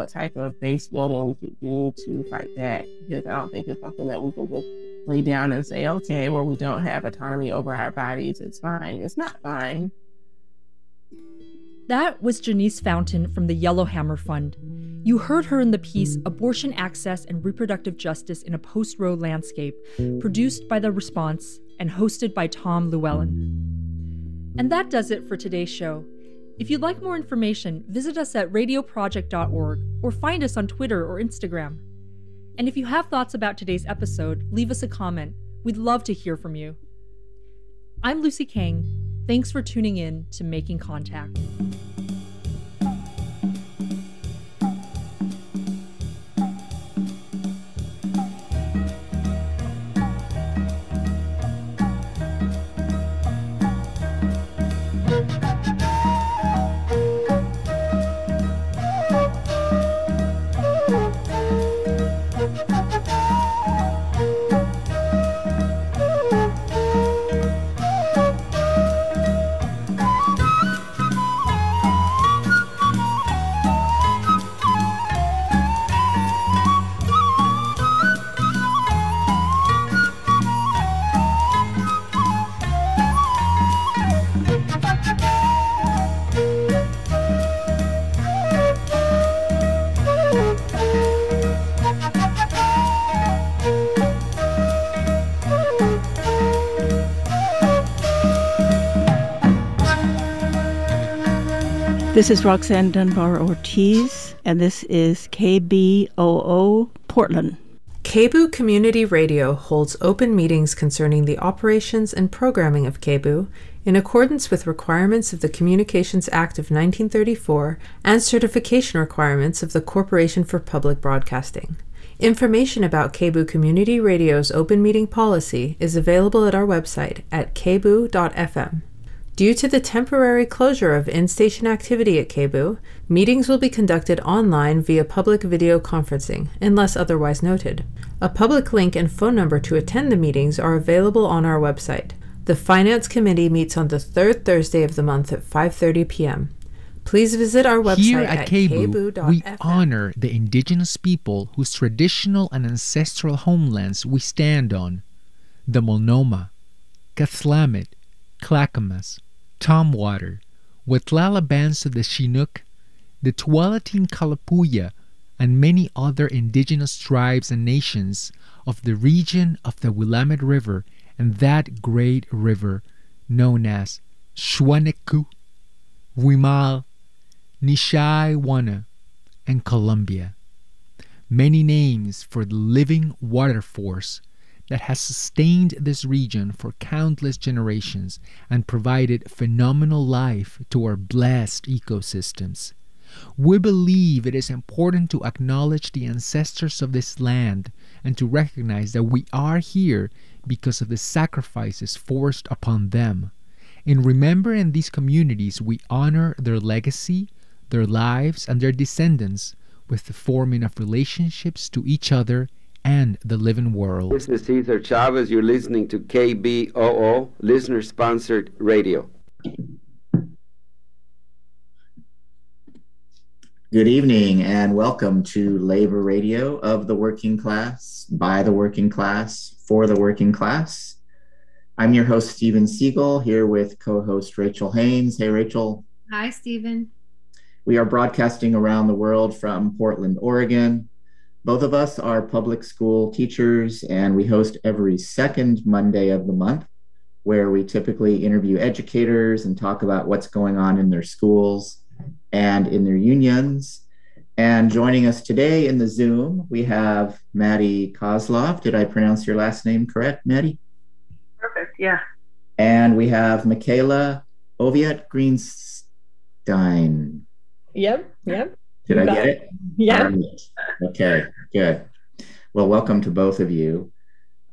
what type of base building we do to fight that. Because I don't think it's something that we can just lay down and say, okay, well, we don't have autonomy over our bodies. It's fine. It's not fine. That was Janice Fountain from the Yellowhammer Fund. You heard her in the piece Abortion Access and Reproductive Justice in a Post Roe Landscape, produced by The Response and hosted by Tom Llewellyn. And that does it for today's show. If you'd like more information, visit us at radioproject.org or find us on Twitter or Instagram. And if you have thoughts about today's episode, leave us a comment. We'd love to hear from you. I'm Lucy Kang. Thanks for tuning in to Making Contact. This is Roxanne Dunbar Ortiz, and this is KBOO Portland. KBOO Community Radio holds open meetings concerning the operations and programming of KBOO in accordance with requirements of the Communications Act of 1934 and certification requirements of the Corporation for Public Broadcasting. Information about KBOO Community Radio's open meeting policy is available at our website at kboo.fm. Due to the temporary closure of in station activity at KBOO, meetings will be conducted online via public video conferencing, unless otherwise noted. A public link and phone number to attend the meetings are available on our website. The Finance Committee meets on the third Thursday of the month at 5:30 p.m. Please visit our website Here at, at we kboo.fm. honor the indigenous people whose traditional and ancestral homelands we stand on the Multnomah, Cathlamet, Clackamas, Tumwater, Watlala bands of the Chinook, the Tualatin Kalapuya, and many other indigenous tribes and nations of the region of the Willamette River and that great river known as Schwaneku, Wimal, Nishaiwana, and Columbia. Many names for the living water force that has sustained this region for countless generations and provided phenomenal life to our blessed ecosystems. We believe it is important to acknowledge the ancestors of this land and to recognize that we are here because of the sacrifices forced upon them. In remembering these communities, we honor their legacy, their lives, and their descendants with the forming of relationships to each other and the living world. This is Cesar Chavez. You're listening to KBOO, listener sponsored radio. Good evening and welcome to Labor Radio of the Working Class, by the working class, for the working class. I'm your host, Stephen Siegel, here with co host Rachel Haynes. Hey, Rachel. Hi, Stephen. We are broadcasting around the world from Portland, Oregon. Both of us are public school teachers, and we host every second Monday of the month, where we typically interview educators and talk about what's going on in their schools and in their unions. And joining us today in the Zoom, we have Maddie Kozlov. Did I pronounce your last name correct, Maddie? Perfect. Yeah. And we have Michaela Oviet Greenstein. Yep. Yep. Did I get it? Yeah. Right. Okay, good. Well, welcome to both of you.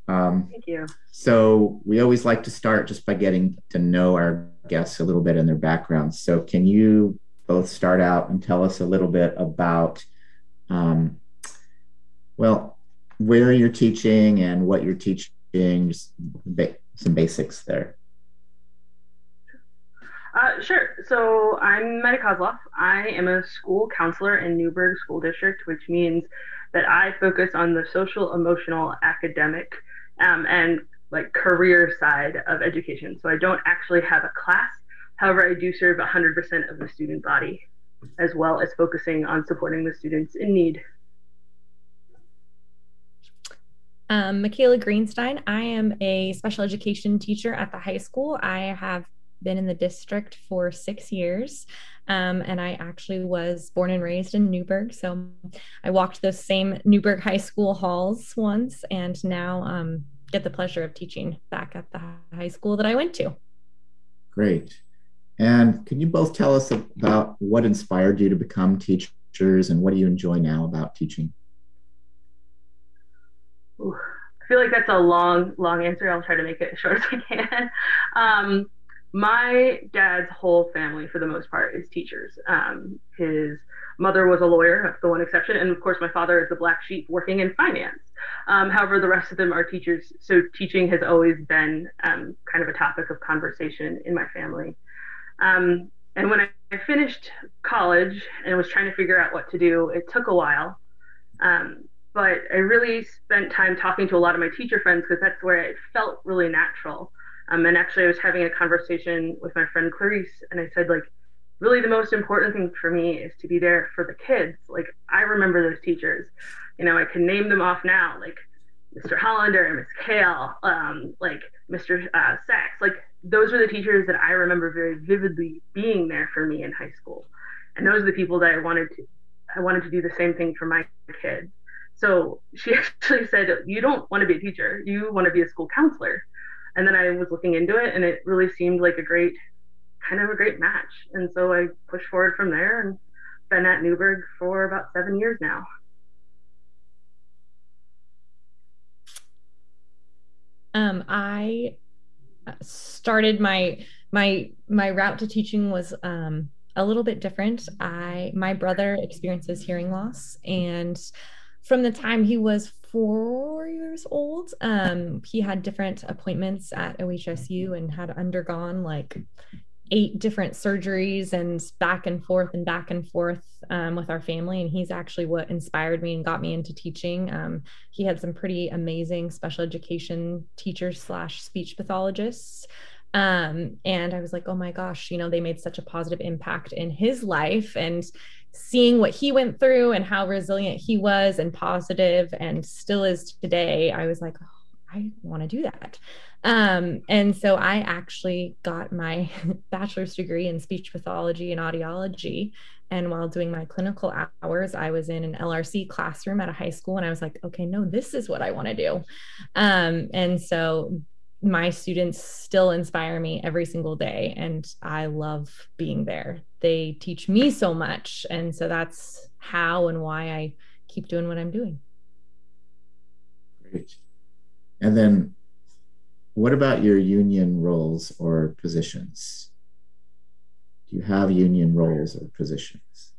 Um, Thank you. so, we always like to start just by getting to know our guests a little bit and their backgrounds. So, can you both start out and tell us a little bit about, um, well, where you're teaching and what you're teaching, just ba- some basics there? Uh, sure. So I'm Maddie Kozloff. I am a school counselor in Newberg School District, which means that I focus on the social, emotional, academic, um, and like career side of education. So I don't actually have a class. However, I do serve 100% of the student body, as well as focusing on supporting the students in need. Um, Michaela Greenstein. I am a special education teacher at the high school. I have been in the district for six years. Um, and I actually was born and raised in Newberg. So I walked those same Newberg High School halls once and now um, get the pleasure of teaching back at the high school that I went to. Great. And can you both tell us about what inspired you to become teachers and what do you enjoy now about teaching? Ooh, I feel like that's a long, long answer. I'll try to make it as short as I can. Um, my dad's whole family, for the most part, is teachers. Um, his mother was a lawyer, that's the one exception, and of course, my father is the black sheep working in finance. Um, however, the rest of them are teachers, so teaching has always been um, kind of a topic of conversation in my family. Um, and when I finished college and was trying to figure out what to do, it took a while. Um, but I really spent time talking to a lot of my teacher friends because that's where it felt really natural. Um, and actually, I was having a conversation with my friend Clarice, and I said, like, really the most important thing for me is to be there for the kids. Like, I remember those teachers. You know, I can name them off now, like Mr. Hollander and Miss Kale, um, like Mr. Uh, Sachs. Like, those are the teachers that I remember very vividly being there for me in high school. And those are the people that I wanted to, I wanted to do the same thing for my kids. So she actually said, You don't want to be a teacher, you want to be a school counselor and then I was looking into it and it really seemed like a great kind of a great match. And so I pushed forward from there and been at Newberg for about seven years now. Um, I started my my my route to teaching was um, a little bit different. I my brother experiences hearing loss, and from the time he was four years old. Um, he had different appointments at OHSU and had undergone like eight different surgeries and back and forth and back and forth um, with our family. And he's actually what inspired me and got me into teaching. Um, he had some pretty amazing special education teachers slash speech pathologists. Um, and I was like, oh my gosh, you know, they made such a positive impact in his life. And seeing what he went through and how resilient he was and positive and still is today, I was like, oh, I want to do that. Um, and so I actually got my bachelor's degree in speech pathology and audiology. And while doing my clinical hours, I was in an LRC classroom at a high school, and I was like, okay, no, this is what I want to do. Um, and so my students still inspire me every single day and i love being there. They teach me so much and so that's how and why i keep doing what i'm doing. Great. And then what about your union roles or positions? Do you have union roles or positions?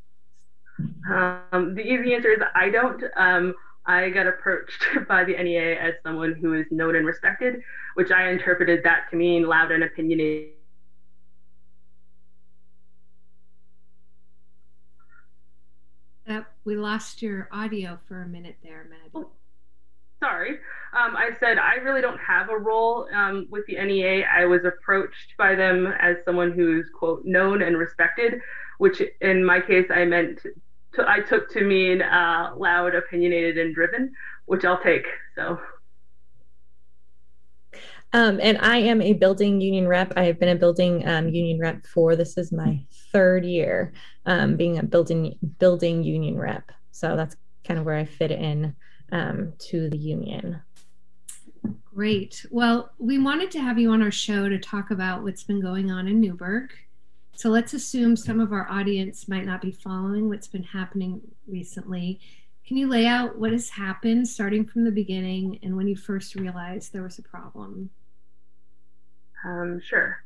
Um, the easy answer is i don't um, I got approached by the NEA as someone who is known and respected, which I interpreted that to mean loud and opinionated. Uh, we lost your audio for a minute there, Maddie. Oh, sorry. Um, I said I really don't have a role um, with the NEA. I was approached by them as someone who's, quote, known and respected, which in my case I meant to, I took to mean uh, loud, opinionated, and driven, which I'll take. So. Um, and I am a building union rep. I have been a building um, union rep for this is my third year um, being a building building union rep. So that's kind of where I fit in um, to the union. Great. Well, we wanted to have you on our show to talk about what's been going on in Newberg so let's assume some of our audience might not be following what's been happening recently. Can you lay out what has happened starting from the beginning and when you first realized there was a problem? Um, sure.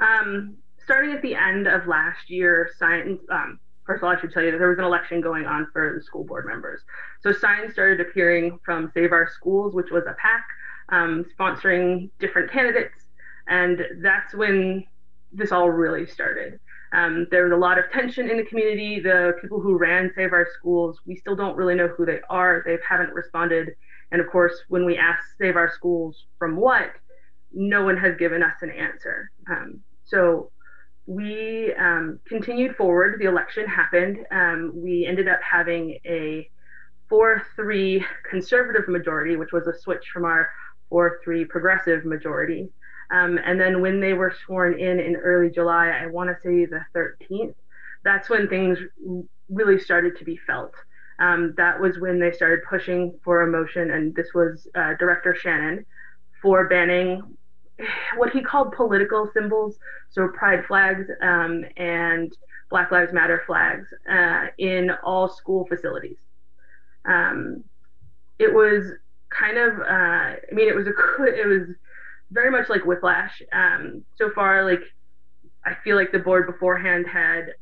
Um, starting at the end of last year, science, um, first of all, I should tell you that there was an election going on for the school board members. So signs started appearing from Save Our Schools, which was a PAC um, sponsoring different candidates. And that's when this all really started. Um, there was a lot of tension in the community. The people who ran Save Our Schools, we still don't really know who they are. They haven't responded. And of course, when we ask Save Our Schools from what, no one has given us an answer. Um, so we um, continued forward. The election happened. Um, we ended up having a 4 3 conservative majority, which was a switch from our 4 3 progressive majority. Um, and then when they were sworn in in early July, I want to say the 13th, that's when things really started to be felt. Um, that was when they started pushing for a motion, and this was uh, Director Shannon for banning what he called political symbols, so pride flags um, and Black Lives Matter flags uh, in all school facilities. Um, it was kind of, uh, I mean, it was a, it was very much like Whiplash. Um, so far, like I feel like the board beforehand had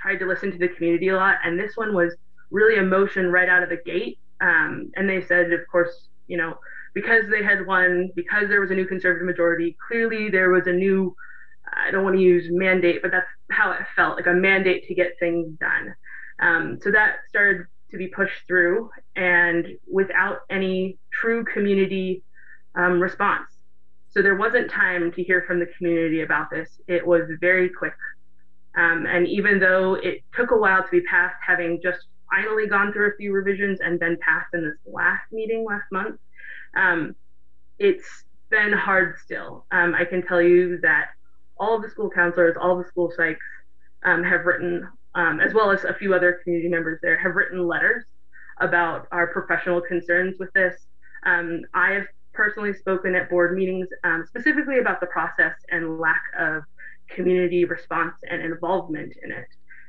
tried to listen to the community a lot, and this one was really emotion right out of the gate. Um, and they said, of course, you know, because they had won, because there was a new conservative majority, clearly there was a new, I don't want to use mandate, but that's how it felt like a mandate to get things done. Um, so that started to be pushed through, and without any true community um, response. So there wasn't time to hear from the community about this. It was very quick. Um, and even though it took a while to be passed, having just finally gone through a few revisions and been passed in this last meeting last month, um, it's been hard still. Um, I can tell you that all of the school counselors, all the school psychs um, have written, um, as well as a few other community members there, have written letters about our professional concerns with this. Um, I have personally spoken at board meetings um, specifically about the process and lack of community response and involvement in it.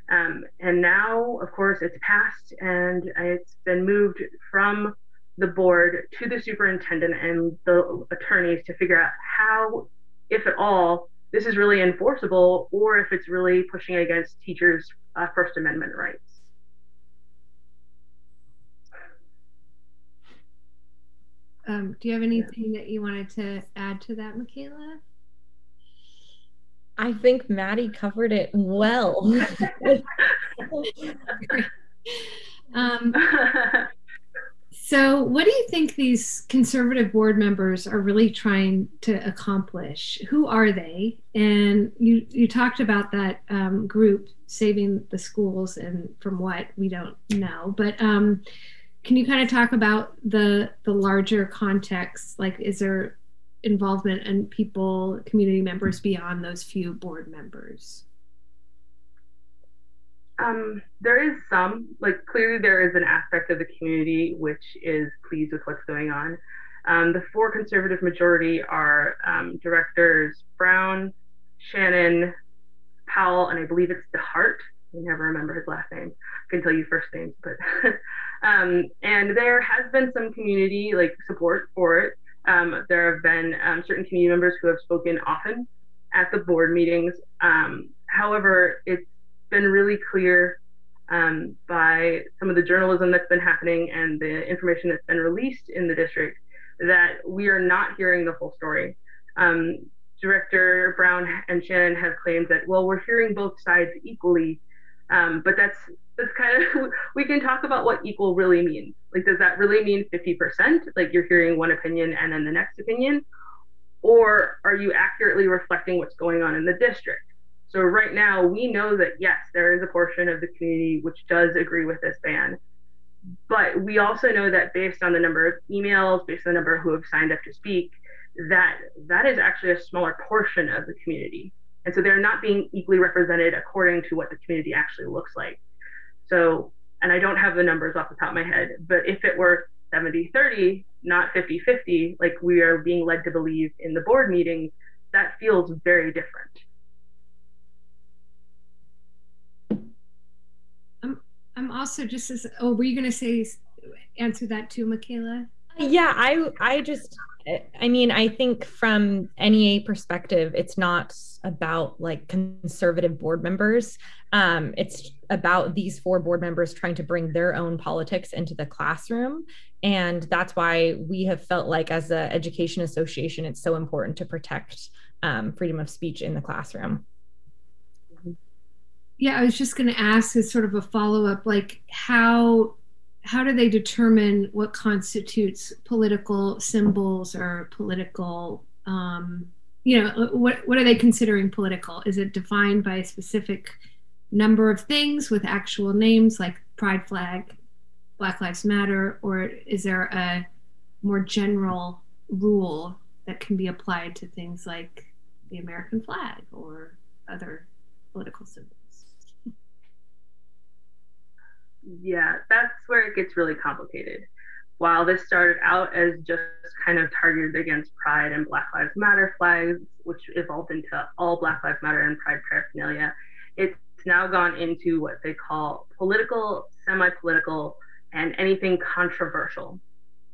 Um, and now, of course, it's passed and it's been moved from the board to the superintendent and the attorneys to figure out how, if at all, this is really enforceable or if it's really pushing against teachers' uh, First Amendment rights. Um, do you have anything that you wanted to add to that, Michaela? I think Maddie covered it well. um, so, what do you think these conservative board members are really trying to accomplish? Who are they? And you you talked about that um, group saving the schools, and from what we don't know, but um, can you kind of talk about the the larger context? Like is there involvement and in people community members beyond those few board members? Um, there is some like clearly there is an aspect of the community which is pleased with what's going on. Um, the four conservative majority are um, directors brown shannon powell and i believe it's dehart. I never remember his last name. I can tell you first names, but um, and there has been some community like support for it. Um, there have been um, certain community members who have spoken often at the board meetings. Um, however, it's been really clear um, by some of the journalism that's been happening and the information that's been released in the district that we are not hearing the full story. Um, Director Brown and Shannon have claimed that, well, we're hearing both sides equally, um, but that's that's kind of we can talk about what equal really means. Like, does that really mean 50%? Like you're hearing one opinion and then the next opinion, or are you accurately reflecting what's going on in the district? So right now we know that yes, there is a portion of the community which does agree with this ban. But we also know that based on the number of emails, based on the number who have signed up to speak, that that is actually a smaller portion of the community. And so they're not being equally represented according to what the community actually looks like. So, and I don't have the numbers off the top of my head, but if it were 70 30, not 50 50, like we are being led to believe in the board meeting, that feels very different. I'm, I'm also just as, oh, were you going to say, answer that too, Michaela? Uh, yeah, I, I just, I mean, I think from NEA perspective, it's not about like conservative board members. Um, it's about these four board members trying to bring their own politics into the classroom. And that's why we have felt like, as an education association, it's so important to protect um, freedom of speech in the classroom. Yeah, I was just going to ask as sort of a follow up, like how how do they determine what constitutes political symbols or political um, you know what what are they considering political? Is it defined by a specific number of things with actual names like pride flag black lives matter or is there a more general rule that can be applied to things like the american flag or other political symbols yeah, that's where it gets really complicated. While this started out as just kind of targeted against Pride and Black Lives Matter flags, which evolved into all Black Lives Matter and Pride paraphernalia, it's now gone into what they call political, semi political, and anything controversial,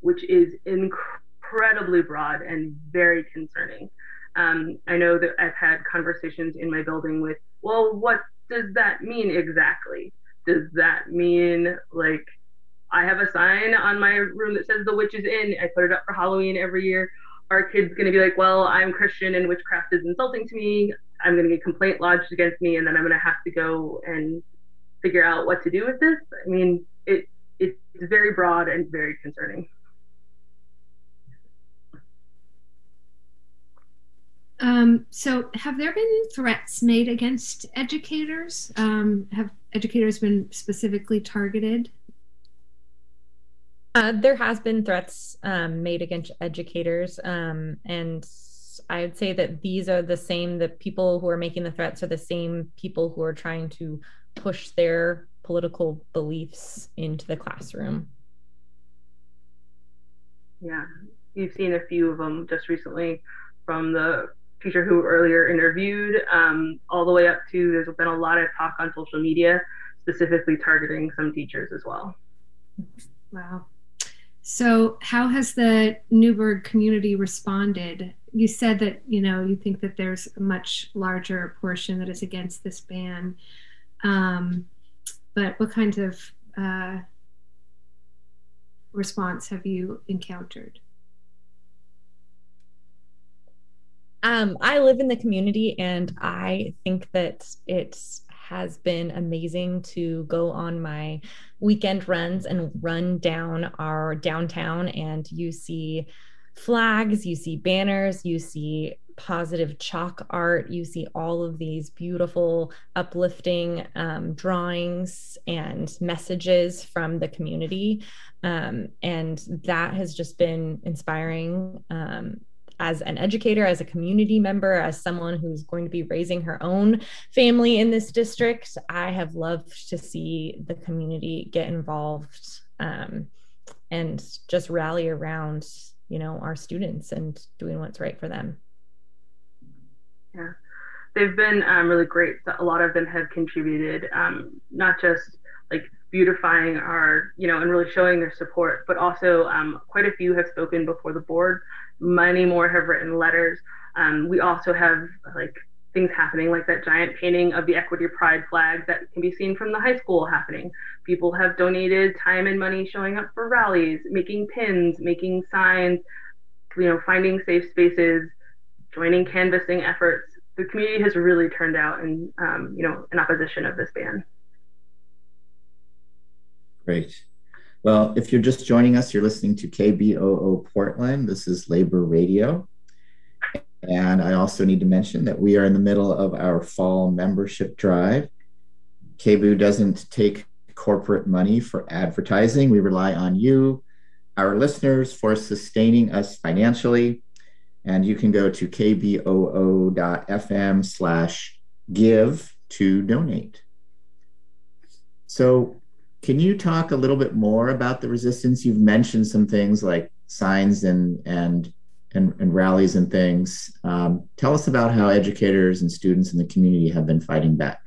which is incredibly broad and very concerning. Um, I know that I've had conversations in my building with, well, what does that mean exactly? Does that mean like I have a sign on my room that says the witch is in? I put it up for Halloween every year. Our kid's gonna be like, well, I'm Christian and witchcraft is insulting to me. I'm gonna get complaint lodged against me, and then I'm gonna have to go and figure out what to do with this. I mean, it it's very broad and very concerning. Um, so, have there been threats made against educators? Um, have educators been specifically targeted? Uh, there has been threats um, made against educators, um, and I would say that these are the same. The people who are making the threats are the same people who are trying to push their political beliefs into the classroom. Yeah, you've seen a few of them just recently from the teacher who earlier interviewed, um, all the way up to there's been a lot of talk on social media, specifically targeting some teachers as well. Wow. So, how has the Newberg community responded? You said that you know you think that there's a much larger portion that is against this ban, um, but what kind of uh, response have you encountered? Um, I live in the community and I think that it has been amazing to go on my weekend runs and run down our downtown and you see flags, you see banners, you see positive chalk art, you see all of these beautiful, uplifting um, drawings and messages from the community. Um, and that has just been inspiring. Um, as an educator, as a community member, as someone who's going to be raising her own family in this district, I have loved to see the community get involved um, and just rally around, you know, our students and doing what's right for them. Yeah, they've been um, really great. A lot of them have contributed, um, not just like beautifying our, you know, and really showing their support, but also um, quite a few have spoken before the board many more have written letters. Um, we also have like things happening like that giant painting of the equity pride flag that can be seen from the high school happening. People have donated time and money showing up for rallies making pins making signs you know finding safe spaces joining canvassing efforts. The community has really turned out in um, you know in opposition of this ban. Great well, if you're just joining us, you're listening to KBOO Portland. This is Labor Radio. And I also need to mention that we are in the middle of our fall membership drive. KBOO doesn't take corporate money for advertising. We rely on you, our listeners, for sustaining us financially. And you can go to kboo.fm slash give to donate. So can you talk a little bit more about the resistance? You've mentioned some things like signs and and and, and rallies and things. Um, tell us about how educators and students in the community have been fighting back.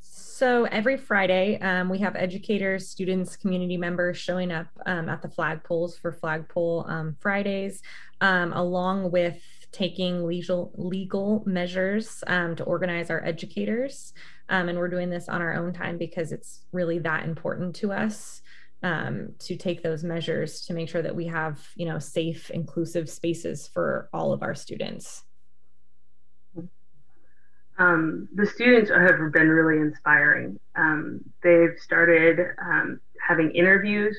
So every Friday, um, we have educators, students, community members showing up um, at the flagpoles for flagpole um, Fridays, um, along with taking legal legal measures um, to organize our educators. Um, and we're doing this on our own time because it's really that important to us um, to take those measures to make sure that we have, you know, safe, inclusive spaces for all of our students. Um, the students have been really inspiring. Um, they've started um, having interviews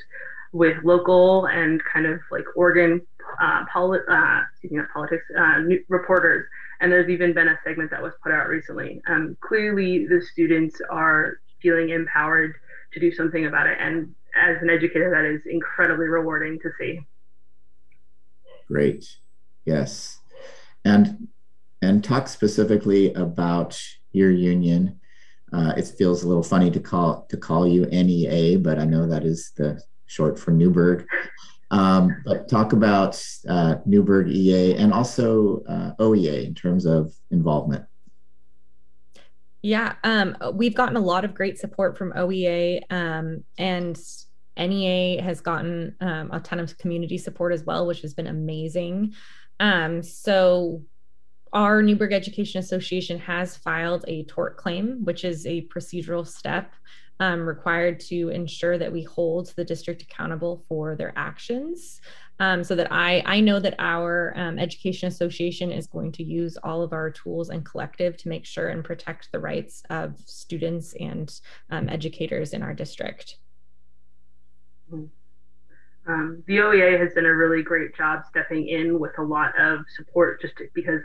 with local and kind of like Oregon uh, poli- uh, excuse me, politics uh, reporters, and there's even been a segment that was put out recently. Um, clearly, the students are feeling empowered to do something about it, and as an educator, that is incredibly rewarding to see. Great, yes, and and talk specifically about your union. Uh, it feels a little funny to call to call you NEA, but I know that is the short for Newberg. Um, but talk about uh, Newberg EA and also uh, OEA in terms of involvement. Yeah, um, we've gotten a lot of great support from OEA, um, and NEA has gotten um, a ton of community support as well, which has been amazing. Um, so our Newberg Education Association has filed a tort claim, which is a procedural step um, required to ensure that we hold the district accountable for their actions. Um, so that I, I know that our um, Education Association is going to use all of our tools and collective to make sure and protect the rights of students and um, educators in our district. Um, the OEA has done a really great job stepping in with a lot of support just because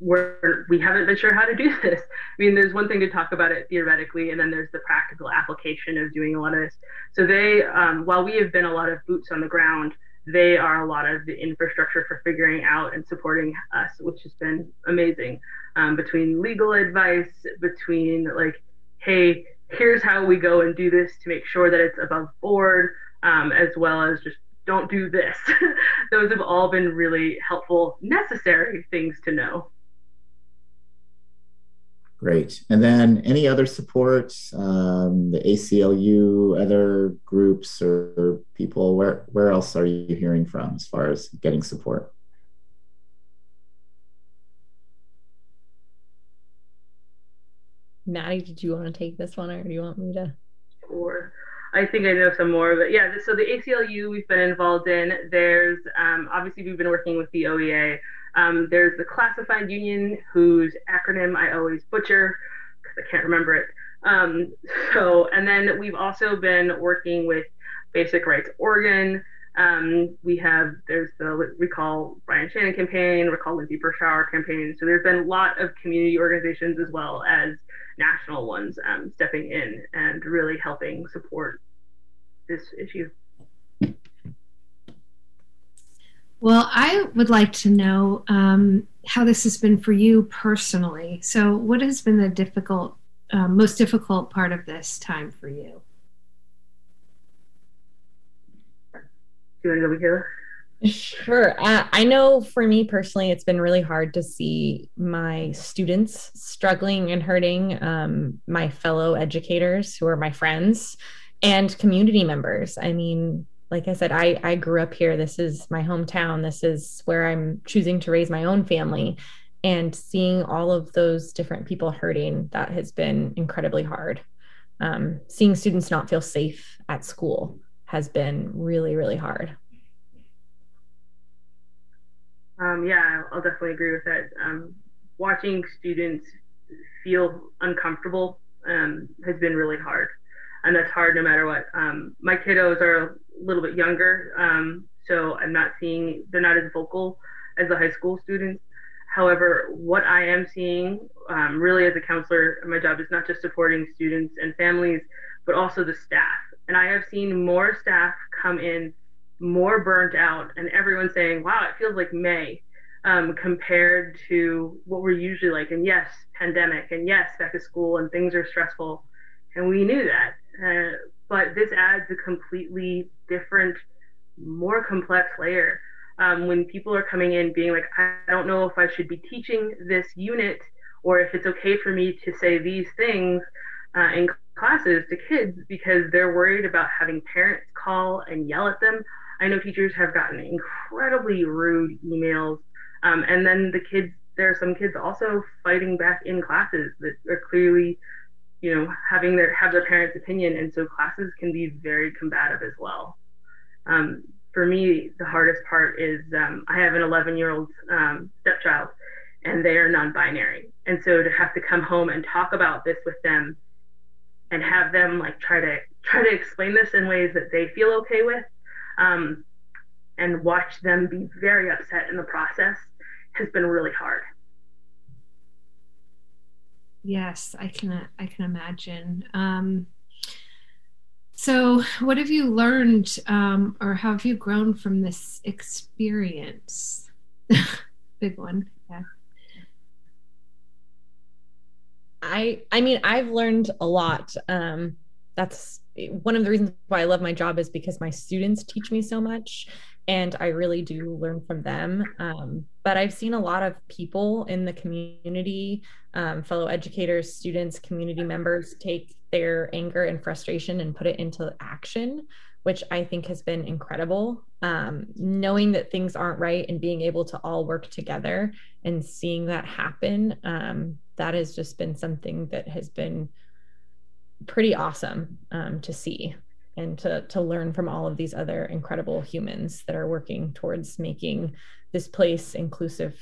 we're we haven't been sure how to do this. I mean, there's one thing to talk about it theoretically, and then there's the practical application of doing a lot of this. So they, um, while we have been a lot of boots on the ground, they are a lot of the infrastructure for figuring out and supporting us, which has been amazing. Um, between legal advice, between like, hey, here's how we go and do this to make sure that it's above board, um, as well as just don't do this. Those have all been really helpful, necessary things to know. Great. And then any other supports, um, the ACLU, other groups or people, where, where else are you hearing from as far as getting support? Maddie, did you want to take this one or do you want me to? Sure. I think I know some more, but yeah, so the ACLU we've been involved in. There's um, obviously we've been working with the OEA. Um, there's the Classified Union, whose acronym I always butcher because I can't remember it. Um, so, and then we've also been working with Basic Rights Oregon. Um, we have there's the Recall Brian Shannon campaign, Recall Lindsay Berschauer campaign. So there's been a lot of community organizations as well as national ones um, stepping in and really helping support this issue. Well, I would like to know um, how this has been for you personally. So, what has been the difficult, uh, most difficult part of this time for you? Do you want to go, Michaela? Sure. Uh, I know for me personally, it's been really hard to see my students struggling and hurting, um, my fellow educators who are my friends, and community members. I mean, like I said, I, I grew up here. This is my hometown. This is where I'm choosing to raise my own family. And seeing all of those different people hurting, that has been incredibly hard. Um, seeing students not feel safe at school has been really, really hard. Um, yeah, I'll definitely agree with that. Um, watching students feel uncomfortable um, has been really hard and that's hard no matter what. Um, my kiddos are a little bit younger, um, so I'm not seeing they're not as vocal as the high school students. However, what I am seeing, um, really as a counselor, my job is not just supporting students and families, but also the staff. And I have seen more staff come in more burnt out, and everyone saying, "Wow, it feels like May." Um, compared to what we're usually like. And yes, pandemic, and yes, back to school, and things are stressful. And we knew that. Uh, but this adds a completely different, more complex layer. Um, when people are coming in being like, I don't know if I should be teaching this unit or if it's okay for me to say these things uh, in classes to kids because they're worried about having parents call and yell at them. I know teachers have gotten incredibly rude emails. Um, and then the kids, there are some kids also fighting back in classes that are clearly you know having their have their parents opinion. And so classes can be very combative as well. Um, for me the hardest part is um, i have an 11 year old um, stepchild and they are non-binary. And so to have to come home and talk about this with them and have them like try to try to explain this in ways that they feel okay with um, and watch them be very upset in the process has been really hard yes i can i can imagine. Um, so what have you learned um, or how have you grown from this experience? Big one yeah. I I mean I've learned a lot. Um, that's one of the reasons why I love my job is because my students teach me so much, and I really do learn from them. Um, but I've seen a lot of people in the community, um, fellow educators, students, community members, take their anger and frustration and put it into action which I think has been incredible. Um, knowing that things aren't right and being able to all work together and seeing that happen, um, that has just been something that has been pretty awesome um, to see and to, to learn from all of these other incredible humans that are working towards making this place inclusive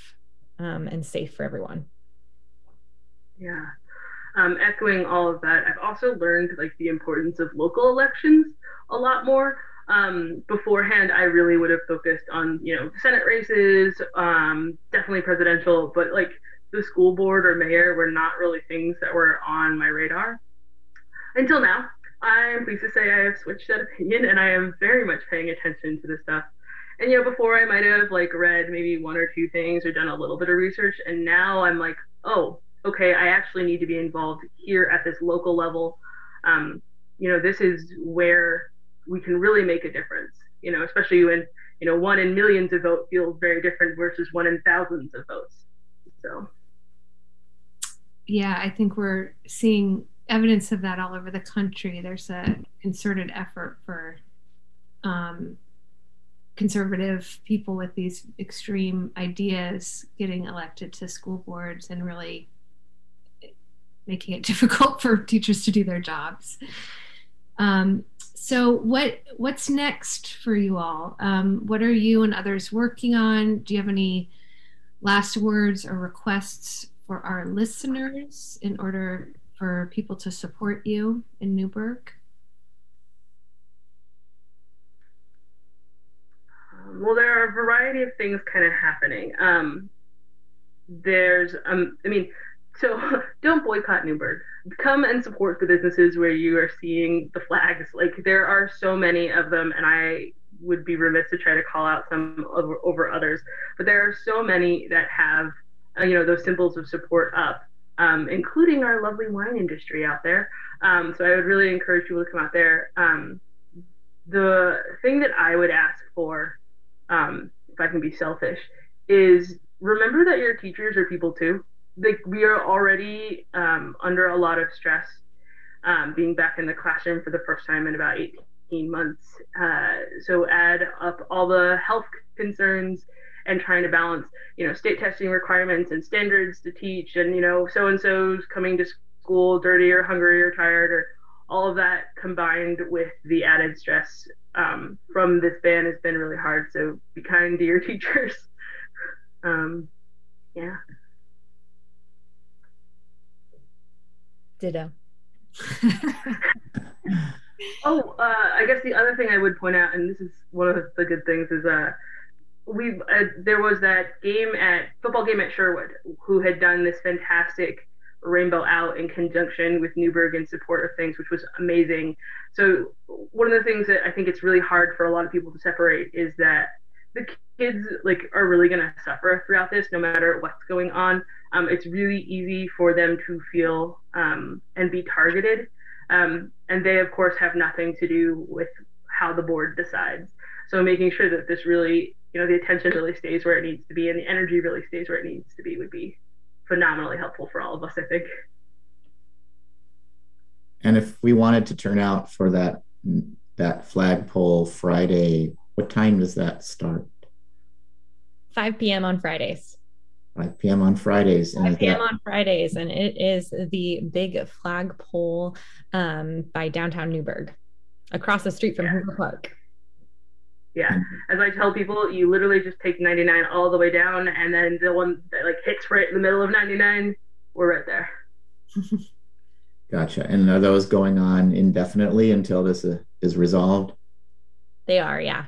um, and safe for everyone. Yeah. Um, echoing all of that, I've also learned like the importance of local elections a lot more. Um, beforehand, I really would have focused on, you know, Senate races, um, definitely presidential, but like the school board or mayor were not really things that were on my radar until now. I'm pleased to say I have switched that opinion and I am very much paying attention to this stuff. And you know, before I might have like read maybe one or two things or done a little bit of research, and now I'm like, oh, okay, I actually need to be involved here at this local level. Um, you know, this is where we can really make a difference. You know, especially when you know one in millions of vote feels very different versus one in thousands of votes. So, yeah, I think we're seeing evidence of that all over the country. There's a concerted effort for um, conservative people with these extreme ideas getting elected to school boards and really making it difficult for teachers to do their jobs. Um, so what what's next for you all? Um, what are you and others working on? Do you have any last words or requests for our listeners in order for people to support you in Newberg? Um, well, there are a variety of things kind of happening. Um, there's, um, I mean, so don't boycott Newberg. Come and support the businesses where you are seeing the flags. Like there are so many of them, and I would be remiss to try to call out some over, over others. But there are so many that have, uh, you know, those symbols of support up, um, including our lovely wine industry out there. Um, so I would really encourage people to come out there. Um, the thing that I would ask for, um, if I can be selfish, is remember that your teachers are people too like we are already um, under a lot of stress um, being back in the classroom for the first time in about 18 months. Uh, so add up all the health concerns and trying to balance, you know, state testing requirements and standards to teach, and you know, so and so's coming to school dirty or hungry or tired, or all of that combined with the added stress um, from this ban has been really hard. So be kind to your teachers. Um, yeah. Ditto. oh, uh, I guess the other thing I would point out, and this is one of the good things, is uh, we uh, there was that game at football game at Sherwood, who had done this fantastic rainbow out in conjunction with Newberg in support of things, which was amazing. So one of the things that I think it's really hard for a lot of people to separate is that the kids like are really going to suffer throughout this, no matter what's going on um, it's really easy for them to feel um, and be targeted. Um, and they, of course, have nothing to do with how the board decides. So making sure that this really, you know, the attention really stays where it needs to be and the energy really stays where it needs to be would be phenomenally helpful for all of us, I think. And if we wanted to turn out for that that flagpole Friday, what time does that start? 5 p.m. on Fridays. 5 p.m. on Fridays. 5 p.m. on Fridays, and it is the big flagpole um, by downtown Newberg, across the street from yeah. Hoover Park. Yeah. As I tell people, you literally just take 99 all the way down, and then the one that like hits right in the middle of 99, we're right there. Gotcha. And are those going on indefinitely until this uh, is resolved? They are, yeah.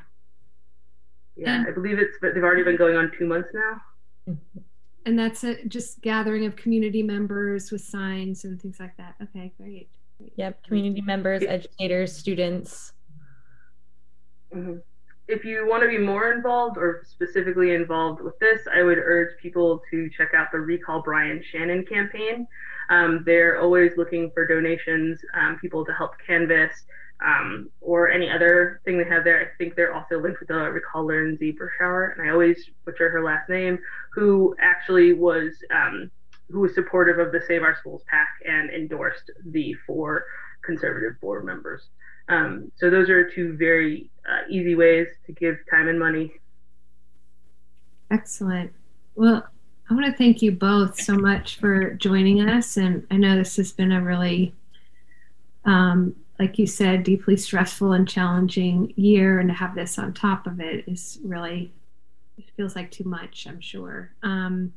Yeah, I believe it's, but they've already been going on two months now. And that's a just gathering of community members with signs and things like that. Okay, great. great. Yep, community members, educators, students. hmm If you want to be more involved or specifically involved with this, I would urge people to check out the Recall Brian Shannon campaign. Um, they're always looking for donations, um, people to help canvas, um, or any other thing they have there. I think they're also linked with the Recall Lindsay Berschauer, and I always butcher her last name, who actually was um, who was supportive of the Save Our Schools PAC and endorsed the four conservative board members. Um, so those are two very uh, easy ways to give time and money. Excellent. Well, I want to thank you both so much for joining us. And I know this has been a really, um, like you said, deeply stressful and challenging year. And to have this on top of it is really, it feels like too much, I'm sure. Um,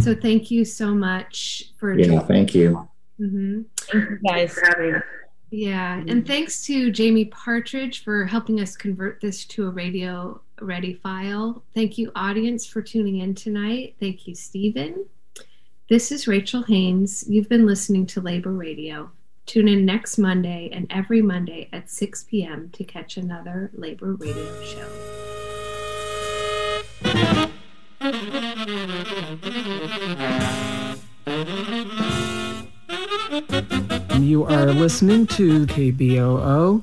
so thank you so much for Yeah, thank you. hmm Thank you guys. for having us. Yeah, and thanks to Jamie Partridge for helping us convert this to a radio ready file. Thank you, audience, for tuning in tonight. Thank you, Stephen. This is Rachel Haynes. You've been listening to Labor Radio. Tune in next Monday and every Monday at 6 p.m. to catch another Labor Radio show. You are listening to KBOO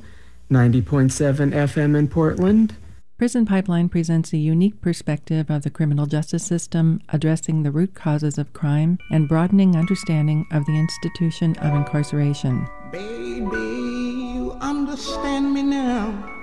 90.7 FM in Portland. Prison Pipeline presents a unique perspective of the criminal justice system, addressing the root causes of crime and broadening understanding of the institution of incarceration. Baby, you understand me now.